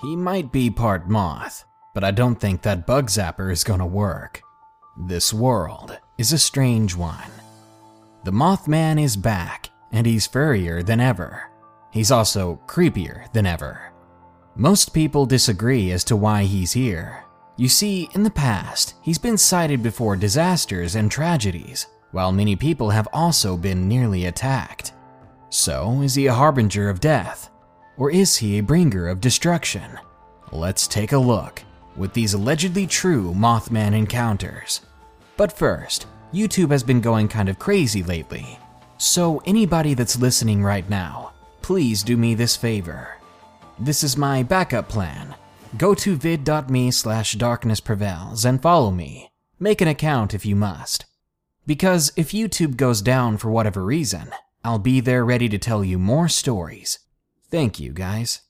He might be part moth, but I don't think that bug zapper is gonna work. This world is a strange one. The Mothman is back, and he's furrier than ever. He's also creepier than ever. Most people disagree as to why he's here. You see, in the past, he's been sighted before disasters and tragedies, while many people have also been nearly attacked. So, is he a harbinger of death? Or is he a bringer of destruction? Let's take a look with these allegedly true Mothman encounters. But first, YouTube has been going kind of crazy lately. So, anybody that's listening right now, please do me this favor. This is my backup plan. Go to vid.me slash darkness prevails and follow me. Make an account if you must. Because if YouTube goes down for whatever reason, I'll be there ready to tell you more stories. Thank you, guys.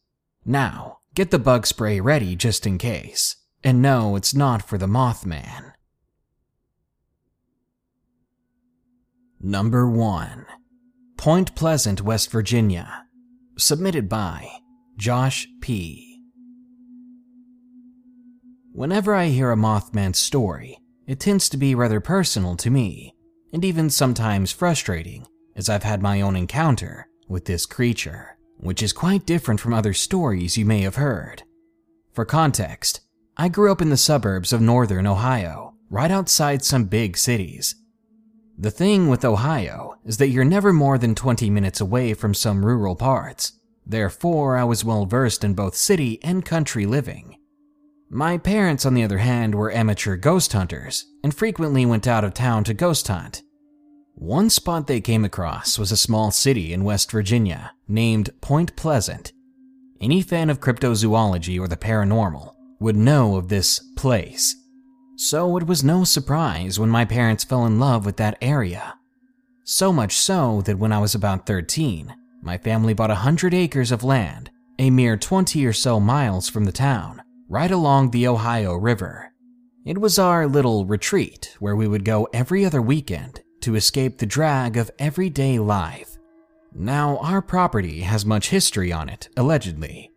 Now, get the bug spray ready just in case. And no, it's not for the Mothman. Number 1 Point Pleasant, West Virginia. Submitted by Josh P. Whenever I hear a Mothman story, it tends to be rather personal to me, and even sometimes frustrating, as I've had my own encounter with this creature, which is quite different from other stories you may have heard. For context, I grew up in the suburbs of northern Ohio, right outside some big cities. The thing with Ohio is that you're never more than 20 minutes away from some rural parts. Therefore, I was well versed in both city and country living. My parents, on the other hand, were amateur ghost hunters and frequently went out of town to ghost hunt. One spot they came across was a small city in West Virginia named Point Pleasant. Any fan of cryptozoology or the paranormal would know of this place. So it was no surprise when my parents fell in love with that area. So much so that when I was about 13, my family bought 100 acres of land, a mere 20 or so miles from the town, right along the Ohio River. It was our little retreat where we would go every other weekend to escape the drag of everyday life. Now, our property has much history on it, allegedly.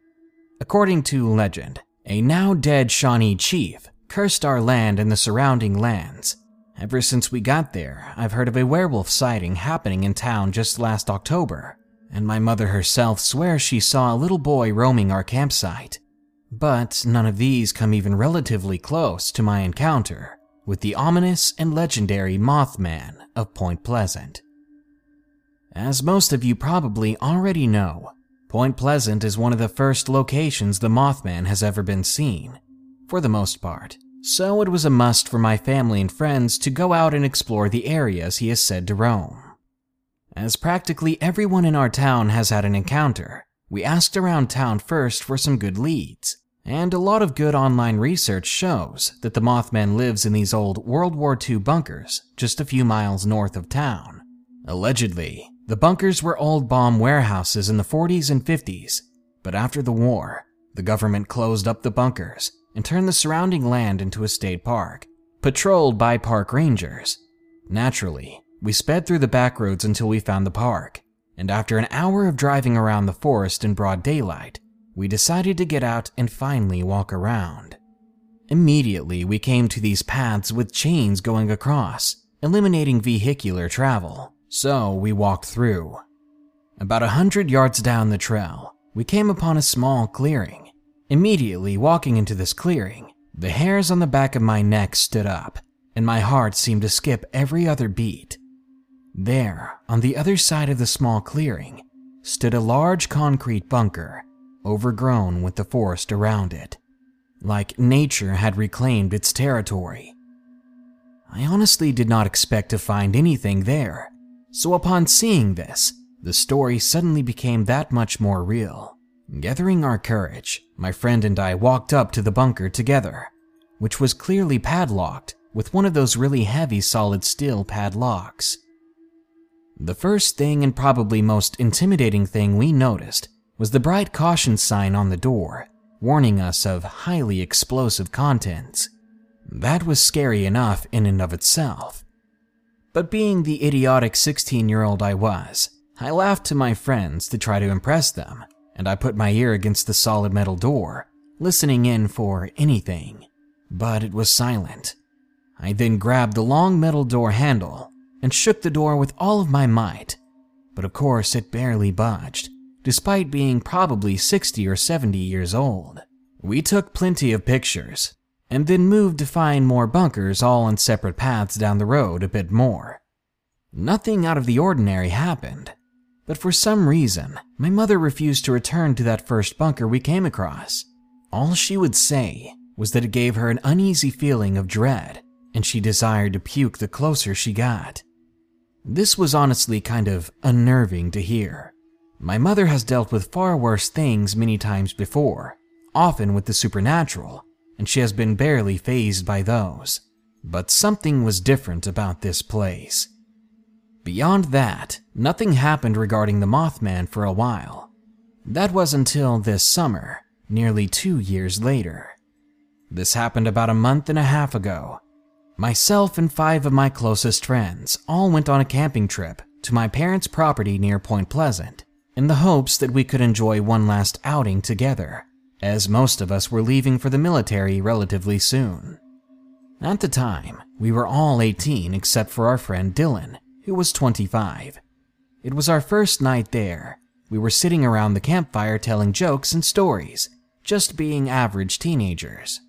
According to legend, a now dead Shawnee chief cursed our land and the surrounding lands. Ever since we got there, I've heard of a werewolf sighting happening in town just last October, and my mother herself swears she saw a little boy roaming our campsite. But none of these come even relatively close to my encounter with the ominous and legendary Mothman of Point Pleasant. As most of you probably already know, Point Pleasant is one of the first locations the Mothman has ever been seen, for the most part, so it was a must for my family and friends to go out and explore the areas he is said to roam. As practically everyone in our town has had an encounter, we asked around town first for some good leads, and a lot of good online research shows that the Mothman lives in these old World War II bunkers just a few miles north of town. Allegedly, the bunkers were old bomb warehouses in the 40s and 50s, but after the war, the government closed up the bunkers and turned the surrounding land into a state park, patrolled by park rangers. Naturally, we sped through the back roads until we found the park, and after an hour of driving around the forest in broad daylight, we decided to get out and finally walk around. Immediately, we came to these paths with chains going across, eliminating vehicular travel, so we walked through. About a hundred yards down the trail, we came upon a small clearing. Immediately walking into this clearing, the hairs on the back of my neck stood up, and my heart seemed to skip every other beat. There, on the other side of the small clearing, stood a large concrete bunker, overgrown with the forest around it, like nature had reclaimed its territory. I honestly did not expect to find anything there, so upon seeing this, the story suddenly became that much more real. Gathering our courage, my friend and I walked up to the bunker together, which was clearly padlocked with one of those really heavy solid steel padlocks. The first thing and probably most intimidating thing we noticed was the bright caution sign on the door, warning us of highly explosive contents. That was scary enough in and of itself. But being the idiotic 16 year old I was, I laughed to my friends to try to impress them, and I put my ear against the solid metal door, listening in for anything, but it was silent. I then grabbed the long metal door handle and shook the door with all of my might, but of course it barely budged, despite being probably 60 or 70 years old. We took plenty of pictures, and then moved to find more bunkers all on separate paths down the road a bit more. Nothing out of the ordinary happened, but for some reason, my mother refused to return to that first bunker we came across. All she would say was that it gave her an uneasy feeling of dread, and she desired to puke the closer she got. This was honestly kind of unnerving to hear. My mother has dealt with far worse things many times before, often with the supernatural, and she has been barely fazed by those. But something was different about this place. Beyond that, nothing happened regarding the Mothman for a while. That was until this summer, nearly two years later. This happened about a month and a half ago. Myself and five of my closest friends all went on a camping trip to my parents' property near Point Pleasant in the hopes that we could enjoy one last outing together, as most of us were leaving for the military relatively soon. At the time, we were all 18 except for our friend Dylan, who was 25. It was our first night there. We were sitting around the campfire telling jokes and stories, just being average teenagers.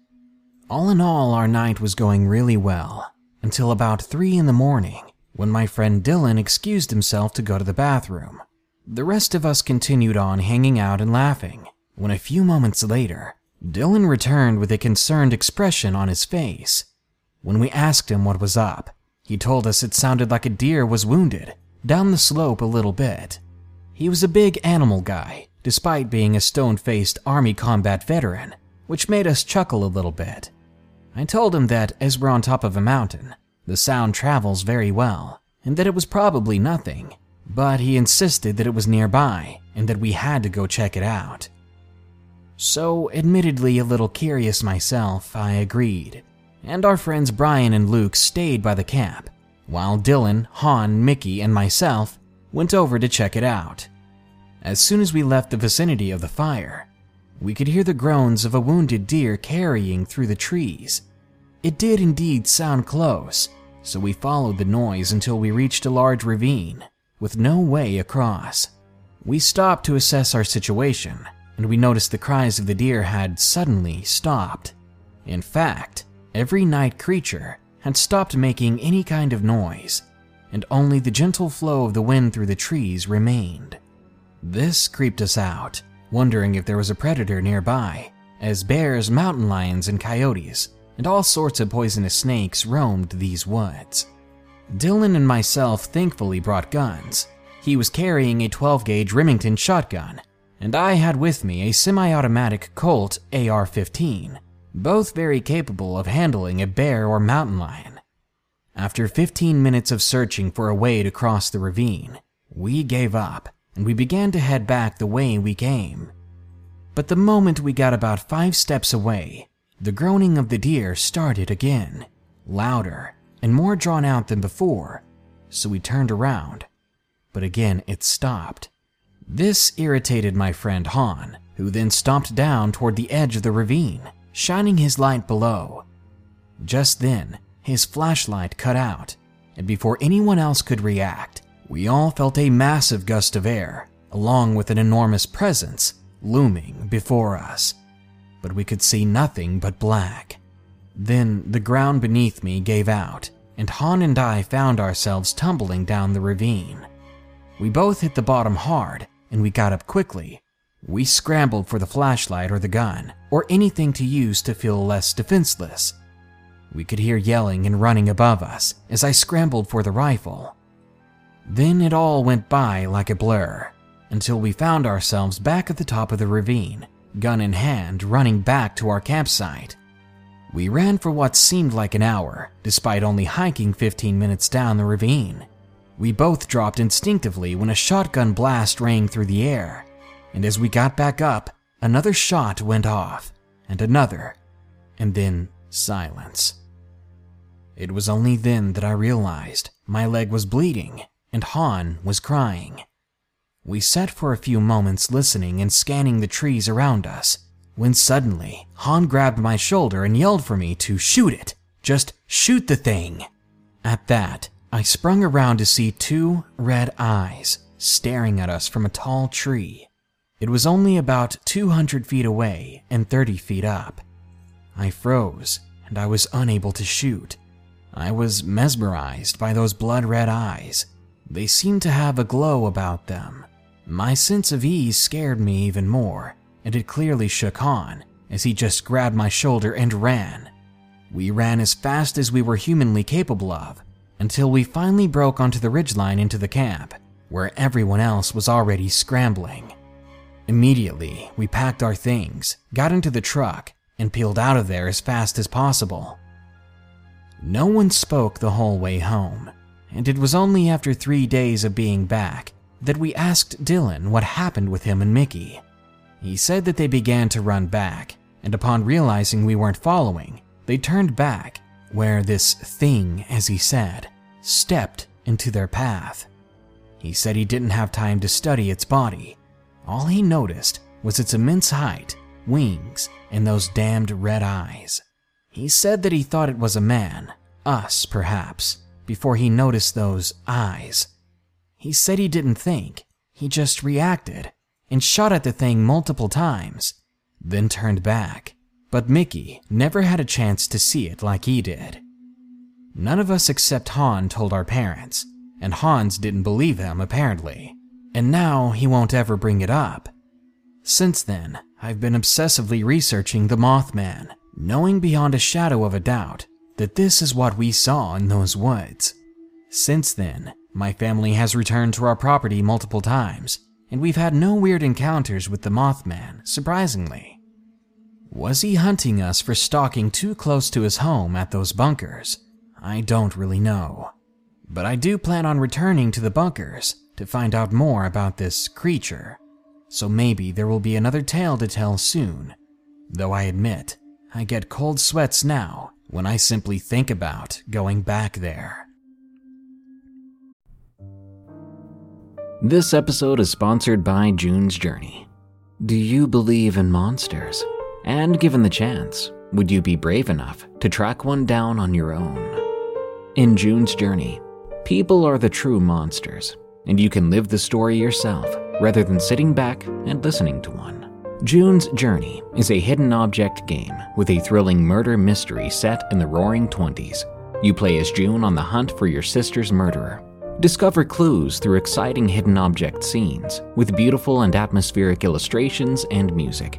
All in all, our night was going really well until about 3 in the morning when my friend Dylan excused himself to go to the bathroom. The rest of us continued on hanging out and laughing when a few moments later, Dylan returned with a concerned expression on his face. When we asked him what was up, he told us it sounded like a deer was wounded, down the slope a little bit. He was a big animal guy, despite being a stone faced Army combat veteran, which made us chuckle a little bit. I told him that as we're on top of a mountain, the sound travels very well, and that it was probably nothing, but he insisted that it was nearby and that we had to go check it out. So, admittedly a little curious myself, I agreed and our friends Brian and Luke stayed by the camp, while Dylan, Han, Mickey, and myself went over to check it out. As soon as we left the vicinity of the fire, we could hear the groans of a wounded deer carrying through the trees. It did indeed sound close, so we followed the noise until we reached a large ravine with no way across. We stopped to assess our situation, and we noticed the cries of the deer had suddenly stopped. In fact, Every night creature had stopped making any kind of noise, and only the gentle flow of the wind through the trees remained. This creeped us out, wondering if there was a predator nearby, as bears, mountain lions, and coyotes, and all sorts of poisonous snakes roamed these woods. Dylan and myself thankfully brought guns. He was carrying a 12 gauge Remington shotgun, and I had with me a semi automatic Colt AR 15 both very capable of handling a bear or mountain lion. After 15 minutes of searching for a way to cross the ravine, we gave up and we began to head back the way we came. But the moment we got about five steps away, the groaning of the deer started again, louder and more drawn out than before, so we turned around. But again, it stopped. This irritated my friend Han, who then stomped down toward the edge of the ravine shining his light below. Just then, his flashlight cut out, and before anyone else could react, we all felt a massive gust of air, along with an enormous presence, looming before us. But we could see nothing but black. Then the ground beneath me gave out, and Han and I found ourselves tumbling down the ravine. We both hit the bottom hard, and we got up quickly, we scrambled for the flashlight or the gun, or anything to use to feel less defenseless. We could hear yelling and running above us as I scrambled for the rifle. Then it all went by like a blur until we found ourselves back at the top of the ravine, gun in hand, running back to our campsite. We ran for what seemed like an hour, despite only hiking 15 minutes down the ravine. We both dropped instinctively when a shotgun blast rang through the air and as we got back up, another shot went off, and another, and then silence. It was only then that I realized my leg was bleeding and Han was crying. We sat for a few moments listening and scanning the trees around us, when suddenly Han grabbed my shoulder and yelled for me to shoot it. Just shoot the thing. At that, I sprung around to see two red eyes staring at us from a tall tree. It was only about 200 feet away and 30 feet up. I froze and I was unable to shoot. I was mesmerized by those blood red eyes. They seemed to have a glow about them. My sense of ease scared me even more, and it clearly shook Han as he just grabbed my shoulder and ran. We ran as fast as we were humanly capable of until we finally broke onto the ridgeline into the camp, where everyone else was already scrambling. Immediately, we packed our things, got into the truck, and peeled out of there as fast as possible. No one spoke the whole way home, and it was only after three days of being back that we asked Dylan what happened with him and Mickey. He said that they began to run back, and upon realizing we weren't following, they turned back, where this thing, as he said, stepped into their path. He said he didn't have time to study its body. All he noticed was its immense height, wings, and those damned red eyes. He said that he thought it was a man, us perhaps, before he noticed those eyes. He said he didn't think, he just reacted and shot at the thing multiple times, then turned back. But Mickey never had a chance to see it like he did. None of us except Han told our parents, and Han's didn't believe them apparently, and now he won't ever bring it up. Since then, I've been obsessively researching the Mothman, knowing beyond a shadow of a doubt that this is what we saw in those woods. Since then, my family has returned to our property multiple times, and we've had no weird encounters with the Mothman, surprisingly. Was he hunting us for stalking too close to his home at those bunkers? I don't really know. But I do plan on returning to the bunkers to find out more about this creature. So maybe there will be another tale to tell soon. Though I admit, I get cold sweats now when I simply think about going back there. This episode is sponsored by June's Journey. Do you believe in monsters? And given the chance, would you be brave enough to track one down on your own? In June's Journey, people are the true monsters, and you can live the story yourself rather than sitting back and listening to one. June's Journey is a hidden object game with a thrilling murder mystery set in the roaring 20s. You play as June on the hunt for your sister's murderer Discover clues through exciting hidden object scenes with beautiful and atmospheric illustrations and music.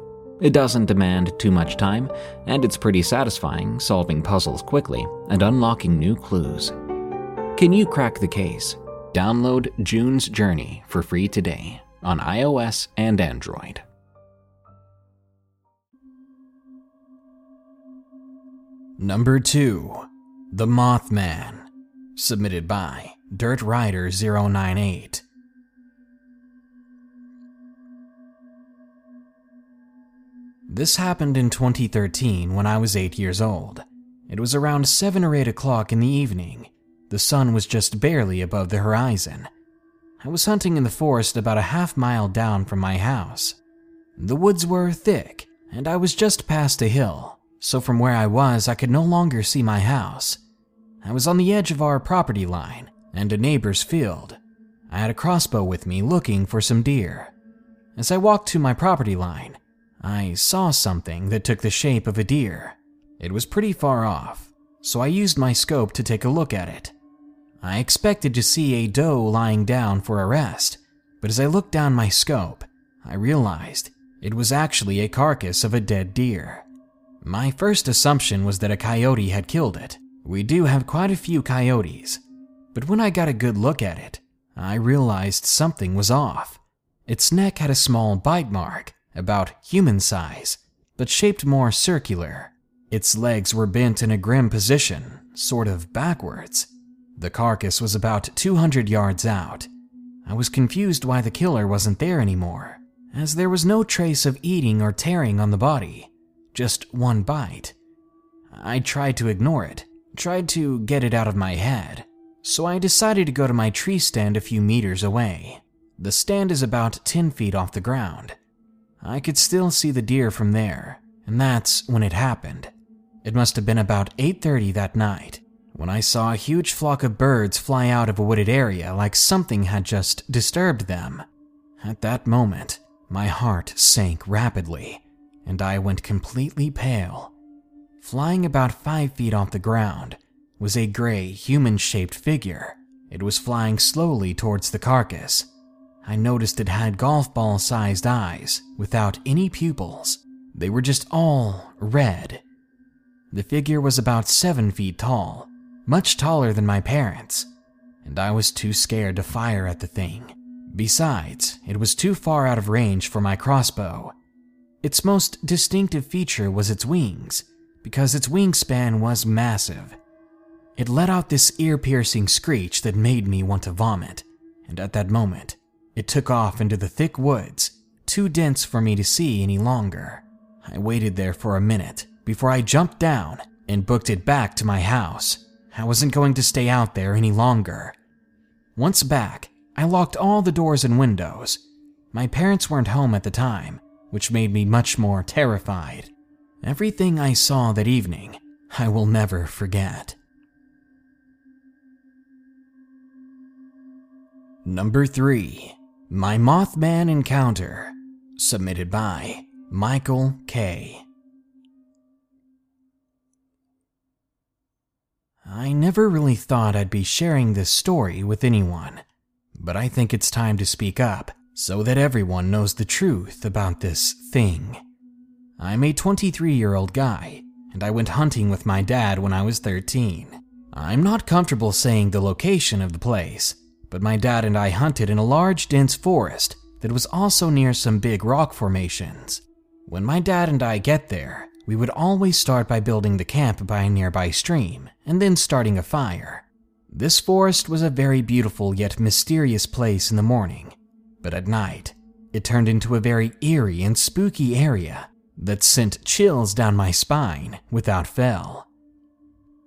It doesn't demand too much time, and it's pretty satisfying solving puzzles quickly and unlocking new clues. Can you crack the case? Download June's Journey for free today on iOS and Android. Number 2 The Mothman, submitted by Dirt Rider 098. This happened in 2013 when I was 8 years old. It was around 7 or 8 o'clock in the evening. The sun was just barely above the horizon. I was hunting in the forest about a half mile down from my house. The woods were thick, and I was just past a hill, so from where I was, I could no longer see my house. I was on the edge of our property line, and a neighbor's field. I had a crossbow with me looking for some deer. As I walked to my property line, I saw something that took the shape of a deer. It was pretty far off, so I used my scope to take a look at it. I expected to see a doe lying down for a rest, but as I looked down my scope, I realized it was actually a carcass of a dead deer. My first assumption was that a coyote had killed it. We do have quite a few coyotes, but when I got a good look at it, I realized something was off. Its neck had a small bite mark, about human size, but shaped more circular. Its legs were bent in a grim position, sort of backwards. The carcass was about 200 yards out. I was confused why the killer wasn't there anymore, as there was no trace of eating or tearing on the body, just one bite. I tried to ignore it, tried to get it out of my head, so I decided to go to my tree stand a few meters away. The stand is about 10 feet off the ground. I could still see the deer from there, and that's when it happened. It must have been about 8:30 that night when I saw a huge flock of birds fly out of a wooded area like something had just disturbed them. At that moment, my heart sank rapidly, and I went completely pale. Flying about five feet off the ground was a gray, human shaped figure. It was flying slowly towards the carcass. I noticed it had golf ball sized eyes without any pupils. They were just all red. The figure was about seven feet tall, much taller than my parents, and I was too scared to fire at the thing. Besides, it was too far out of range for my crossbow. Its most distinctive feature was its wings, because its wingspan was massive. It let out this ear piercing screech that made me want to vomit, and at that moment, it took off into the thick woods, too dense for me to see any longer. I waited there for a minute before I jumped down and booked it back to my house. I wasn't going to stay out there any longer. Once back, I locked all the doors and windows. My parents weren't home at the time, which made me much more terrified. Everything I saw that evening, I will never forget. Number 3. My Mothman Encounter. Submitted by Michael K. I never really thought I'd be sharing this story with anyone, but I think it's time to speak up so that everyone knows the truth about this thing. I'm a 23 year old guy, and I went hunting with my dad when I was 13. I'm not comfortable saying the location of the place, but my dad and I hunted in a large, dense forest that was also near some big rock formations. When my dad and I get there, we would always start by building the camp by a nearby stream and then starting a fire. This forest was a very beautiful yet mysterious place in the morning, but at night, it turned into a very eerie and spooky area that sent chills down my spine without fail.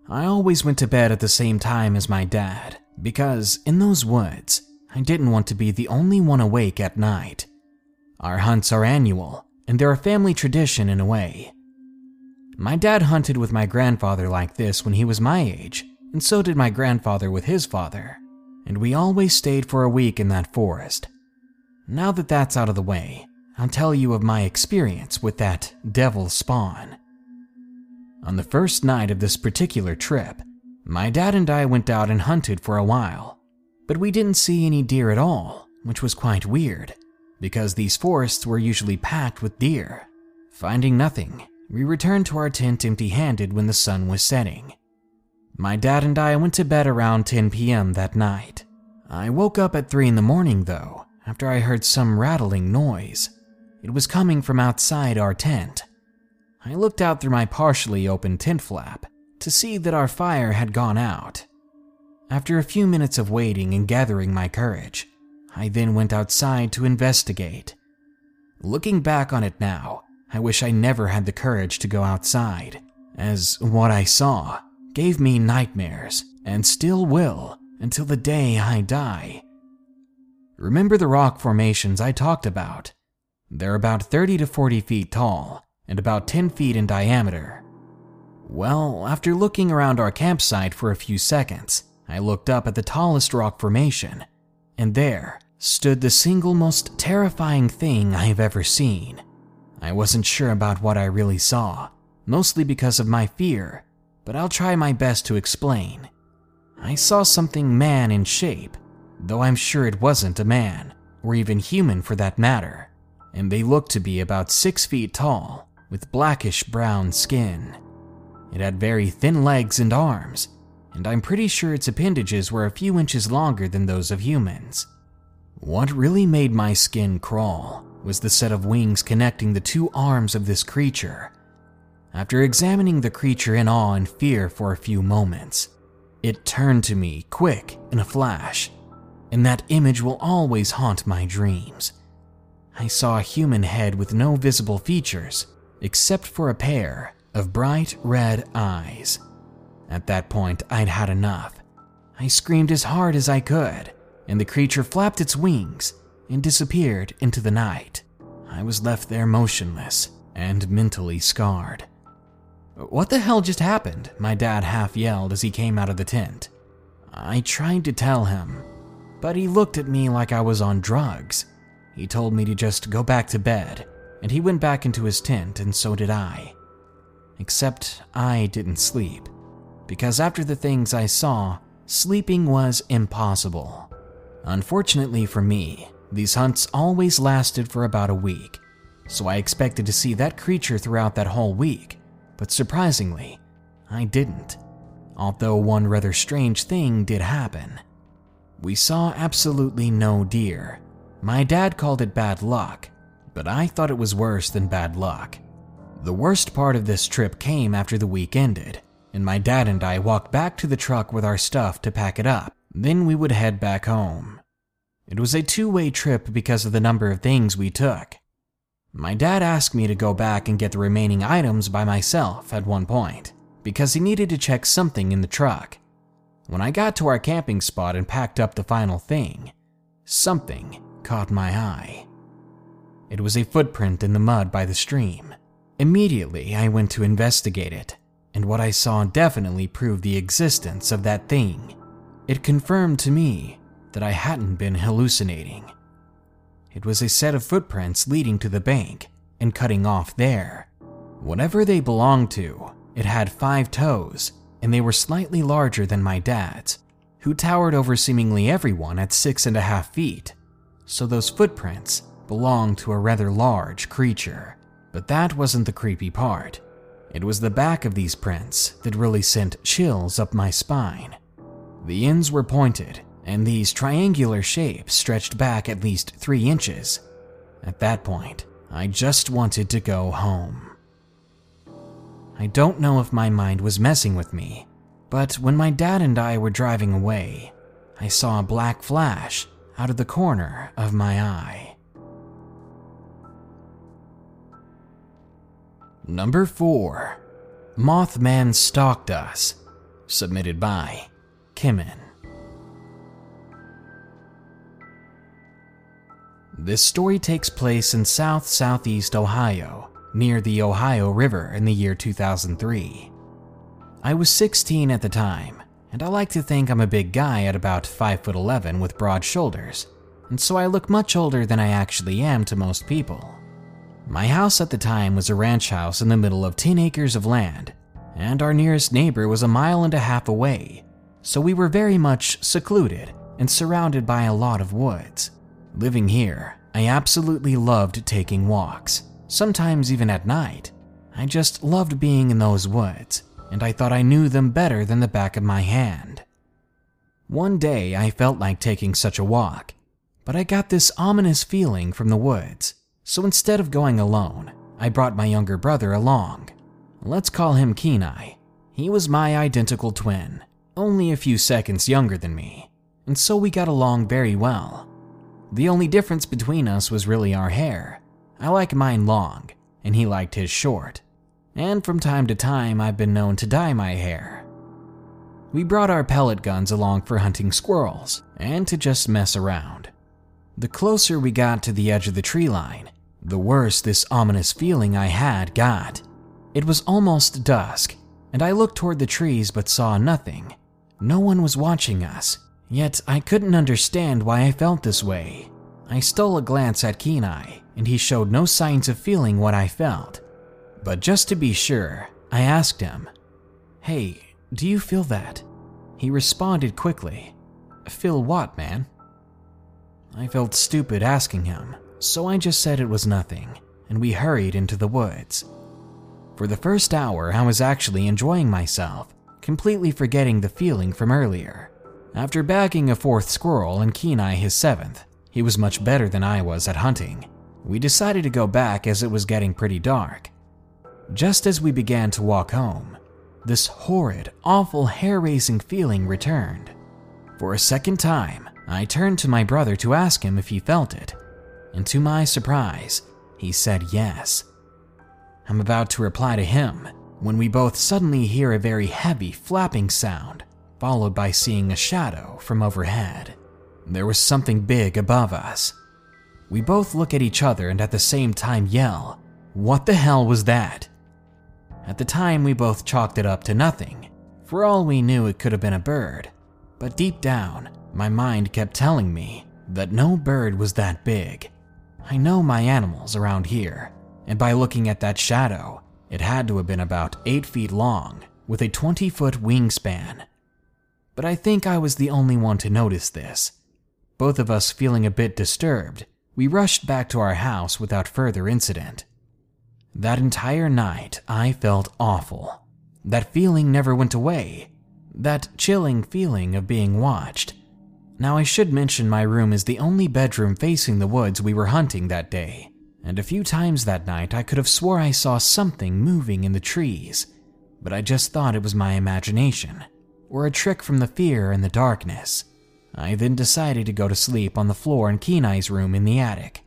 I always went to bed at the same time as my dad because in those woods, I didn't want to be the only one awake at night. Our hunts are annual, and they're a family tradition in a way. My dad hunted with my grandfather like this when he was my age, and so did my grandfather with his father, and we always stayed for a week in that forest. Now that that's out of the way, I'll tell you of my experience with that devil spawn. On the first night of this particular trip, my dad and I went out and hunted for a while, but we didn't see any deer at all, which was quite weird, because these forests were usually packed with deer. Finding nothing, we returned to our tent empty handed when the sun was setting. My dad and I went to bed around 10 p.m. that night. I woke up at 3 in the morning though, after I heard some rattling noise. It was coming from outside our tent. I looked out through my partially open tent flap to see that our fire had gone out. After a few minutes of waiting and gathering my courage, I then went outside to investigate. Looking back on it now, I wish I never had the courage to go outside, as what I saw gave me nightmares and still will until the day I die. Remember the rock formations I talked about? They're about 30 to 40 feet tall and about 10 feet in diameter. Well, after looking around our campsite for a few seconds, I looked up at the tallest rock formation, and there stood the single most terrifying thing I have ever seen. I wasn't sure about what I really saw, mostly because of my fear, but I'll try my best to explain. I saw something man in shape, though I'm sure it wasn't a man, or even human for that matter and they looked to be about six feet tall, with blackish brown skin. It had very thin legs and arms, and I'm pretty sure its appendages were a few inches longer than those of humans. What really made my skin crawl was the set of wings connecting the two arms of this creature. After examining the creature in awe and fear for a few moments, it turned to me quick in a flash, and that image will always haunt my dreams. I saw a human head with no visible features except for a pair of bright red eyes. At that point, I'd had enough. I screamed as hard as I could, and the creature flapped its wings and disappeared into the night. I was left there motionless and mentally scarred. What the hell just happened? My dad half yelled as he came out of the tent. I tried to tell him, but he looked at me like I was on drugs. He told me to just go back to bed, and he went back into his tent, and so did I. Except I didn't sleep, because after the things I saw, sleeping was impossible. Unfortunately for me, these hunts always lasted for about a week, so I expected to see that creature throughout that whole week, but surprisingly, I didn't. Although one rather strange thing did happen. We saw absolutely no deer. My dad called it bad luck, but I thought it was worse than bad luck. The worst part of this trip came after the week ended, and my dad and I walked back to the truck with our stuff to pack it up. Then we would head back home. It was a two way trip because of the number of things we took. My dad asked me to go back and get the remaining items by myself at one point because he needed to check something in the truck. When I got to our camping spot and packed up the final thing, something caught my eye. It was a footprint in the mud by the stream. Immediately, I went to investigate it, and what I saw definitely proved the existence of that thing. It confirmed to me that I hadn't been hallucinating. It was a set of footprints leading to the bank and cutting off there. Whatever they belonged to, it had five toes, and they were slightly larger than my dad's, who towered over seemingly everyone at six and a half feet. So those footprints belonged to a rather large creature. But that wasn't the creepy part. It was the back of these prints that really sent chills up my spine. The ends were pointed, and these triangular shapes stretched back at least three inches. At that point, I just wanted to go home. I don't know if my mind was messing with me, but when my dad and I were driving away, I saw a black flash out of the corner of my eye. Number 4 Mothman Stalked Us, submitted by Kimmin. This story takes place in south southeast Ohio, near the Ohio River in the year 2003. I was 16 at the time, and I like to think I'm a big guy at about 5 foot 11 with broad shoulders, and so I look much older than I actually am to most people. My house at the time was a ranch house in the middle of 10 acres of land, and our nearest neighbor was a mile and a half away, so we were very much secluded and surrounded by a lot of woods. Living here, I absolutely loved taking walks, sometimes even at night. I just loved being in those woods, and I thought I knew them better than the back of my hand. One day I felt like taking such a walk, but I got this ominous feeling from the woods, so instead of going alone, I brought my younger brother along. Let's call him Kenai. He was my identical twin, only a few seconds younger than me, and so we got along very well. The only difference between us was really our hair. I like mine long, and he liked his short. And from time to time, I've been known to dye my hair. We brought our pellet guns along for hunting squirrels and to just mess around. The closer we got to the edge of the tree line, the worse this ominous feeling I had got. It was almost dusk, and I looked toward the trees but saw nothing. No one was watching us, Yet I couldn't understand why I felt this way. I stole a glance at Kenai, and he showed no signs of feeling what I felt. But just to be sure, I asked him, Hey, do you feel that? He responded quickly, Feel what, man? I felt stupid asking him, so I just said it was nothing, and we hurried into the woods. For the first hour, I was actually enjoying myself, completely forgetting the feeling from earlier. After bagging a fourth squirrel and Kenai his seventh, he was much better than I was at hunting. we decided to go back as it was getting pretty dark. Just as we began to walk home, this horrid, awful, hair raising feeling returned. For a second time, I turned to my brother to ask him if he felt it, and to my surprise, he said yes. I'm about to reply to him when we both suddenly hear a very heavy flapping sound, followed by seeing a shadow from overhead. There was something big above us. We both look at each other and at the same time yell, What the hell was that? At the time, we both chalked it up to nothing. For all we knew, it could have been a bird. But deep down, my mind kept telling me that no bird was that big. I know my animals around here, and by looking at that shadow, it had to have been about 8 feet long, with a 20 foot wingspan. But I think I was the only one to notice this. Both of us feeling a bit disturbed, we rushed back to our house without further incident. That entire night, I felt awful. That feeling never went away. That chilling feeling of being watched. Now, I should mention my room is the only bedroom facing the woods we were hunting that day, and a few times that night I could have swore I saw something moving in the trees, but I just thought it was my imagination, or a trick from the fear and the darkness. I then decided to go to sleep on the floor in Kenai's room in the attic.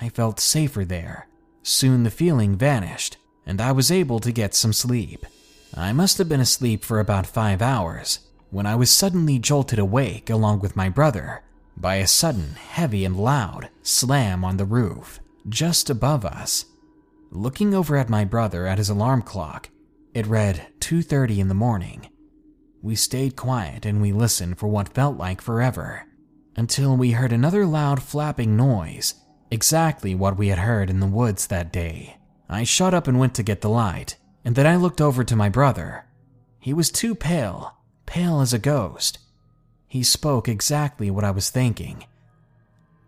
I felt safer there, Soon the feeling vanished, and I was able to get some sleep. I must have been asleep for about five hours when I was suddenly jolted awake along with my brother by a sudden, heavy and loud slam on the roof just above us. Looking over at my brother at his alarm clock, it read 2:30 in the morning. We stayed quiet and we listened for what felt like forever until we heard another loud flapping noise Exactly what we had heard in the woods that day. I shot up and went to get the light, and then I looked over to my brother. He was too pale, pale as a ghost. He spoke exactly what I was thinking.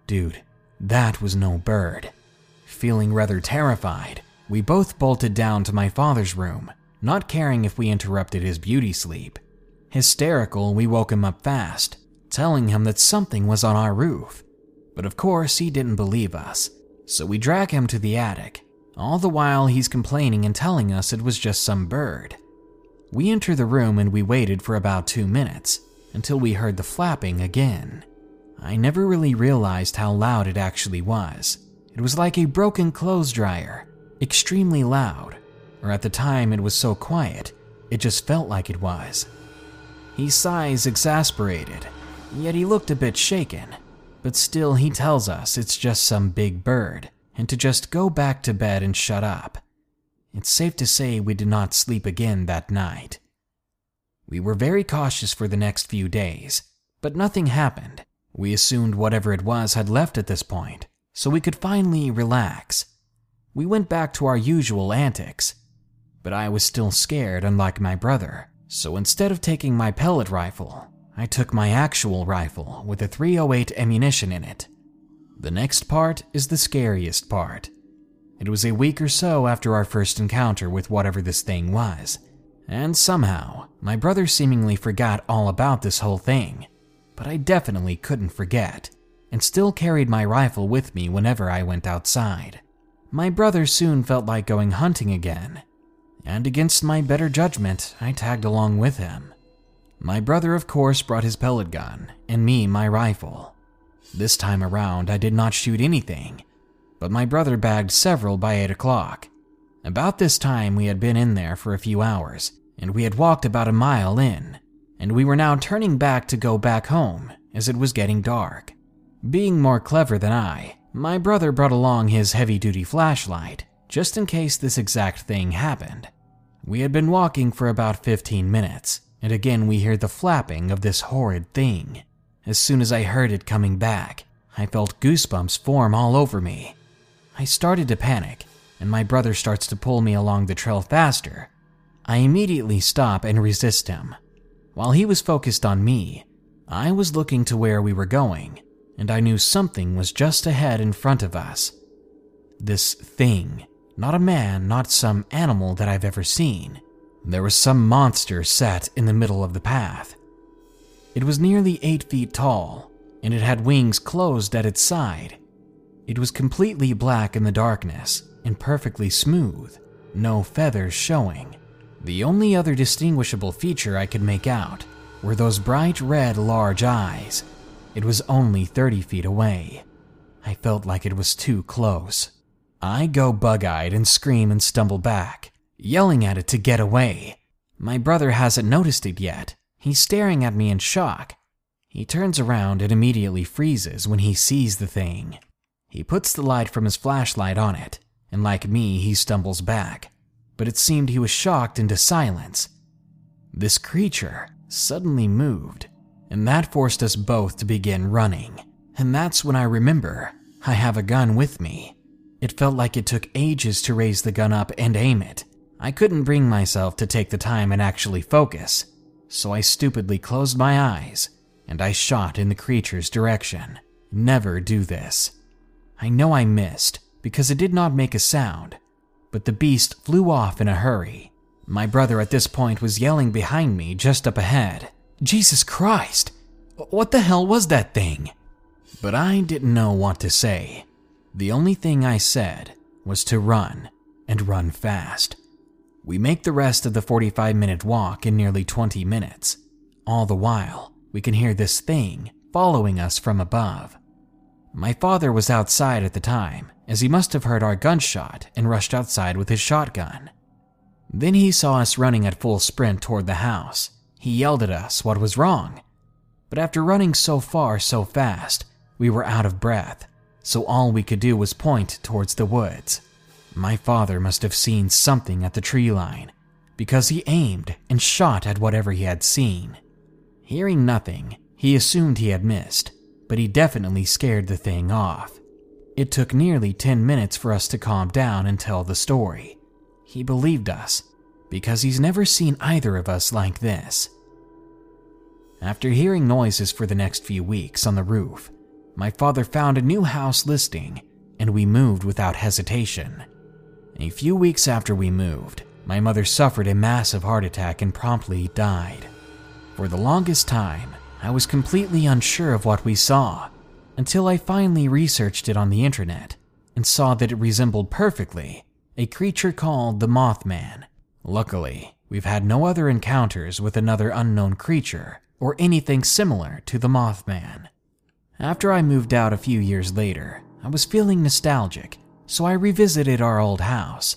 Dude, that was no bird. Feeling rather terrified, we both bolted down to my father's room, not caring if we interrupted his beauty sleep. Hysterical, we woke him up fast, telling him that something was on our roof. But of course, he didn't believe us, so we drag him to the attic. All the while, he's complaining and telling us it was just some bird. We enter the room and we waited for about two minutes until we heard the flapping again. I never really realized how loud it actually was. It was like a broken clothes dryer, extremely loud, or at the time it was so quiet, it just felt like it was. He sighs exasperated, yet he looked a bit shaken but still he tells us it's just some big bird and to just go back to bed and shut up. It's safe to say we did not sleep again that night. We were very cautious for the next few days, but nothing happened. We assumed whatever it was had left at this point, so we could finally relax. We went back to our usual antics, but I was still scared, unlike my brother, so instead of taking my pellet rifle, I took my actual rifle with a 308 ammunition in it. The next part is the scariest part. It was a week or so after our first encounter with whatever this thing was, and somehow my brother seemingly forgot all about this whole thing. But I definitely couldn't forget, and still carried my rifle with me whenever I went outside. My brother soon felt like going hunting again, and against my better judgment, I tagged along with him. My brother, of course, brought his pellet gun, and me my rifle. This time around, I did not shoot anything, but my brother bagged several by 8 o'clock. About this time, we had been in there for a few hours, and we had walked about a mile in, and we were now turning back to go back home as it was getting dark. Being more clever than I, my brother brought along his heavy duty flashlight just in case this exact thing happened. We had been walking for about 15 minutes and again we hear the flapping of this horrid thing. As soon as I heard it coming back, I felt goosebumps form all over me. I started to panic, and my brother starts to pull me along the trail faster. I immediately stop and resist him. While he was focused on me, I was looking to where we were going, and I knew something was just ahead in front of us. This thing, not a man, not some animal that I've ever seen. There was some monster sat in the middle of the path. It was nearly eight feet tall, and it had wings closed at its side. It was completely black in the darkness and perfectly smooth, no feathers showing. The only other distinguishable feature I could make out were those bright red large eyes. It was only 30 feet away. I felt like it was too close. I go bug eyed and scream and stumble back, yelling at it to get away. My brother hasn't noticed it yet. He's staring at me in shock. He turns around and immediately freezes when he sees the thing. He puts the light from his flashlight on it, and like me, he stumbles back. But it seemed he was shocked into silence. This creature suddenly moved, and that forced us both to begin running. And that's when I remember I have a gun with me. It felt like it took ages to raise the gun up and aim it. I couldn't bring myself to take the time and actually focus, so I stupidly closed my eyes and I shot in the creature's direction. Never do this. I know I missed because it did not make a sound, but the beast flew off in a hurry. My brother at this point was yelling behind me just up ahead. Jesus Christ! What the hell was that thing? But I didn't know what to say. The only thing I said was to run, and run fast. We make the rest of the 45 minute walk in nearly 20 minutes. All the while, we can hear this thing following us from above. My father was outside at the time, as he must have heard our gunshot and rushed outside with his shotgun. Then he saw us running at full sprint toward the house. He yelled at us what was wrong. But after running so far so fast, we were out of breath, so all we could do was point towards the woods. My father must have seen something at the tree line, because he aimed and shot at whatever he had seen. Hearing nothing, he assumed he had missed, but he definitely scared the thing off. It took nearly 10 minutes for us to calm down and tell the story. He believed us, because he's never seen either of us like this. After hearing noises for the next few weeks on the roof, my father found a new house listing, and we moved without hesitation. A few weeks after we moved, my mother suffered a massive heart attack and promptly died. For the longest time, I was completely unsure of what we saw until I finally researched it on the internet and saw that it resembled perfectly a creature called the Mothman. Luckily, we've had no other encounters with another unknown creature or anything similar to the Mothman. After I moved out a few years later, I was feeling nostalgic, so I revisited our old house.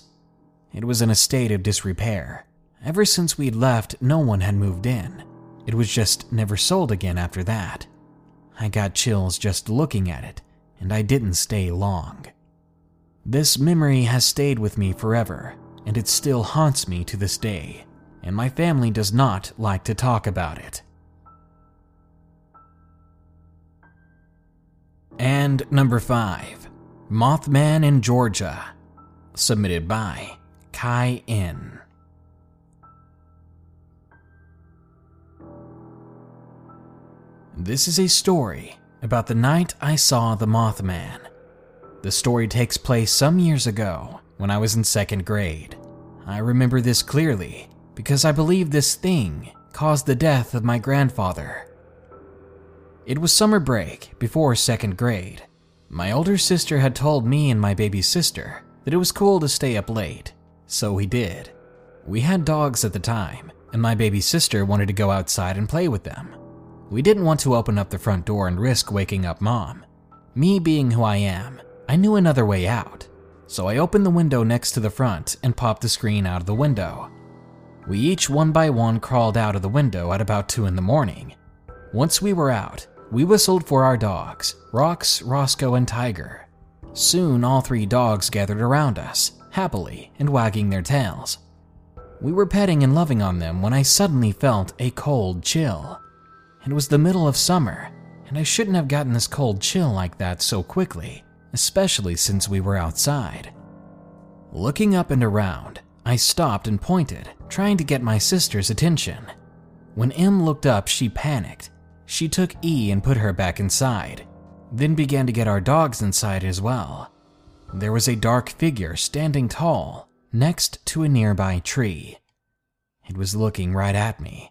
It was in a state of disrepair. Ever since we'd left, no one had moved in. It was just never sold again after that. I got chills just looking at it, and I didn't stay long. This memory has stayed with me forever, and it still haunts me to this day, and my family does not like to talk about it. And number 5 Mothman in Georgia, submitted by Kai N. This is a story about the night I saw the Mothman. The story takes place some years ago when I was in second grade. I remember this clearly because I believe this thing caused the death of my grandfather. It was summer break before second grade. My older sister had told me and my baby sister that it was cool to stay up late, so we did. We had dogs at the time, and my baby sister wanted to go outside and play with them. We didn't want to open up the front door and risk waking up mom. Me being who I am, I knew another way out, so I opened the window next to the front and popped the screen out of the window. We each one by one crawled out of the window at about 2 in the morning. Once we were out, we whistled for our dogs, Rox, Roscoe, and Tiger. Soon all three dogs gathered around us, happily and wagging their tails. We were petting and loving on them when I suddenly felt a cold chill. It was the middle of summer, and I shouldn't have gotten this cold chill like that so quickly, especially since we were outside. Looking up and around, I stopped and pointed, trying to get my sister's attention. When M looked up, she panicked. She took E and put her back inside, then began to get our dogs inside as well. There was a dark figure standing tall next to a nearby tree. It was looking right at me.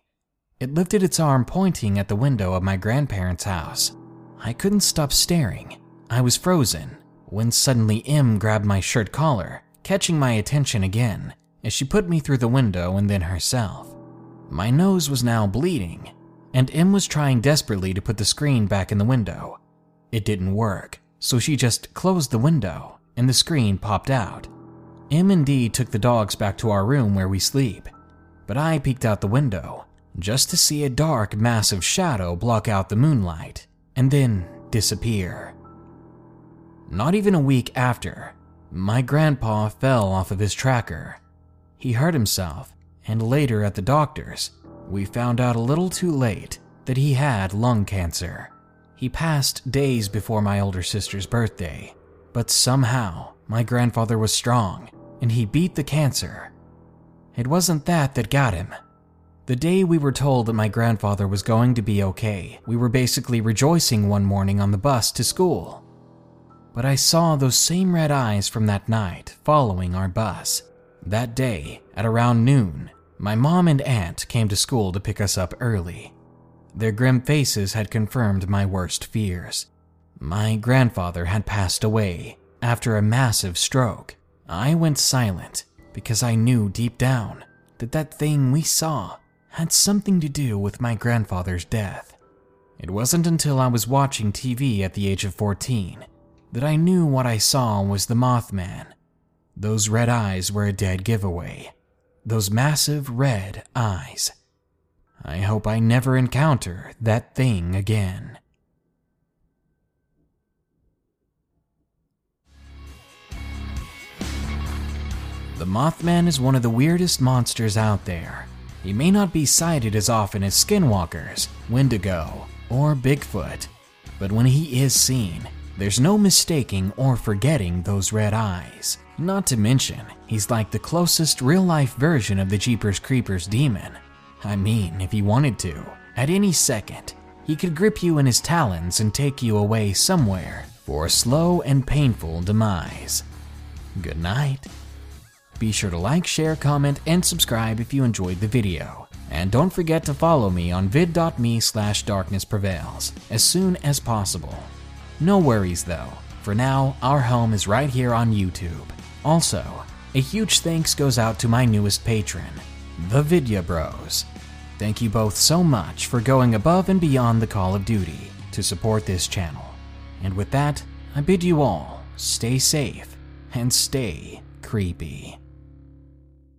It lifted its arm pointing at the window of my grandparents' house. I couldn't stop staring. I was frozen, when suddenly M grabbed my shirt collar, catching my attention again as she put me through the window and then herself. My nose was now bleeding, and M was trying desperately to put the screen back in the window. It didn't work, so she just closed the window and the screen popped out. M indeed took the dogs back to our room where we sleep, but I peeked out the window just to see a dark, massive shadow block out the moonlight and then disappear. Not even a week after, my grandpa fell off of his tracker. He hurt himself, and later at the doctor's, we found out a little too late that he had lung cancer. He passed days before my older sister's birthday, but somehow my grandfather was strong and he beat the cancer. It wasn't that that got him. The day we were told that my grandfather was going to be okay, we were basically rejoicing one morning on the bus to school. But I saw those same red eyes from that night following our bus. That day, at around noon, my mom and aunt came to school to pick us up early. Their grim faces had confirmed my worst fears. My grandfather had passed away after a massive stroke. I went silent because I knew deep down that that thing we saw had something to do with my grandfather's death. It wasn't until I was watching TV at the age of 14 that I knew what I saw was the Mothman. Those red eyes were a dead giveaway. Those massive red eyes. I hope I never encounter that thing again. The Mothman is one of the weirdest monsters out there. He may not be sighted as often as skinwalkers, Wendigo, or Bigfoot, but when he is seen, there's no mistaking or forgetting those red eyes. Not to mention, he's like the closest real life version of the Jeepers Creepers demon. I mean, if he wanted to, at any second, he could grip you in his talons and take you away somewhere for a slow and painful demise. Good night. Be sure to like, share, comment, and subscribe if you enjoyed the video. And don't forget to follow me on vid.me slash darknessprevails as soon as possible. No worries though, for now, our home is right here on YouTube. Also, a huge thanks goes out to my newest patron, the Vidya Bros. Thank you both so much for going above and beyond the call of duty to support this channel. And with that, I bid you all stay safe and stay creepy.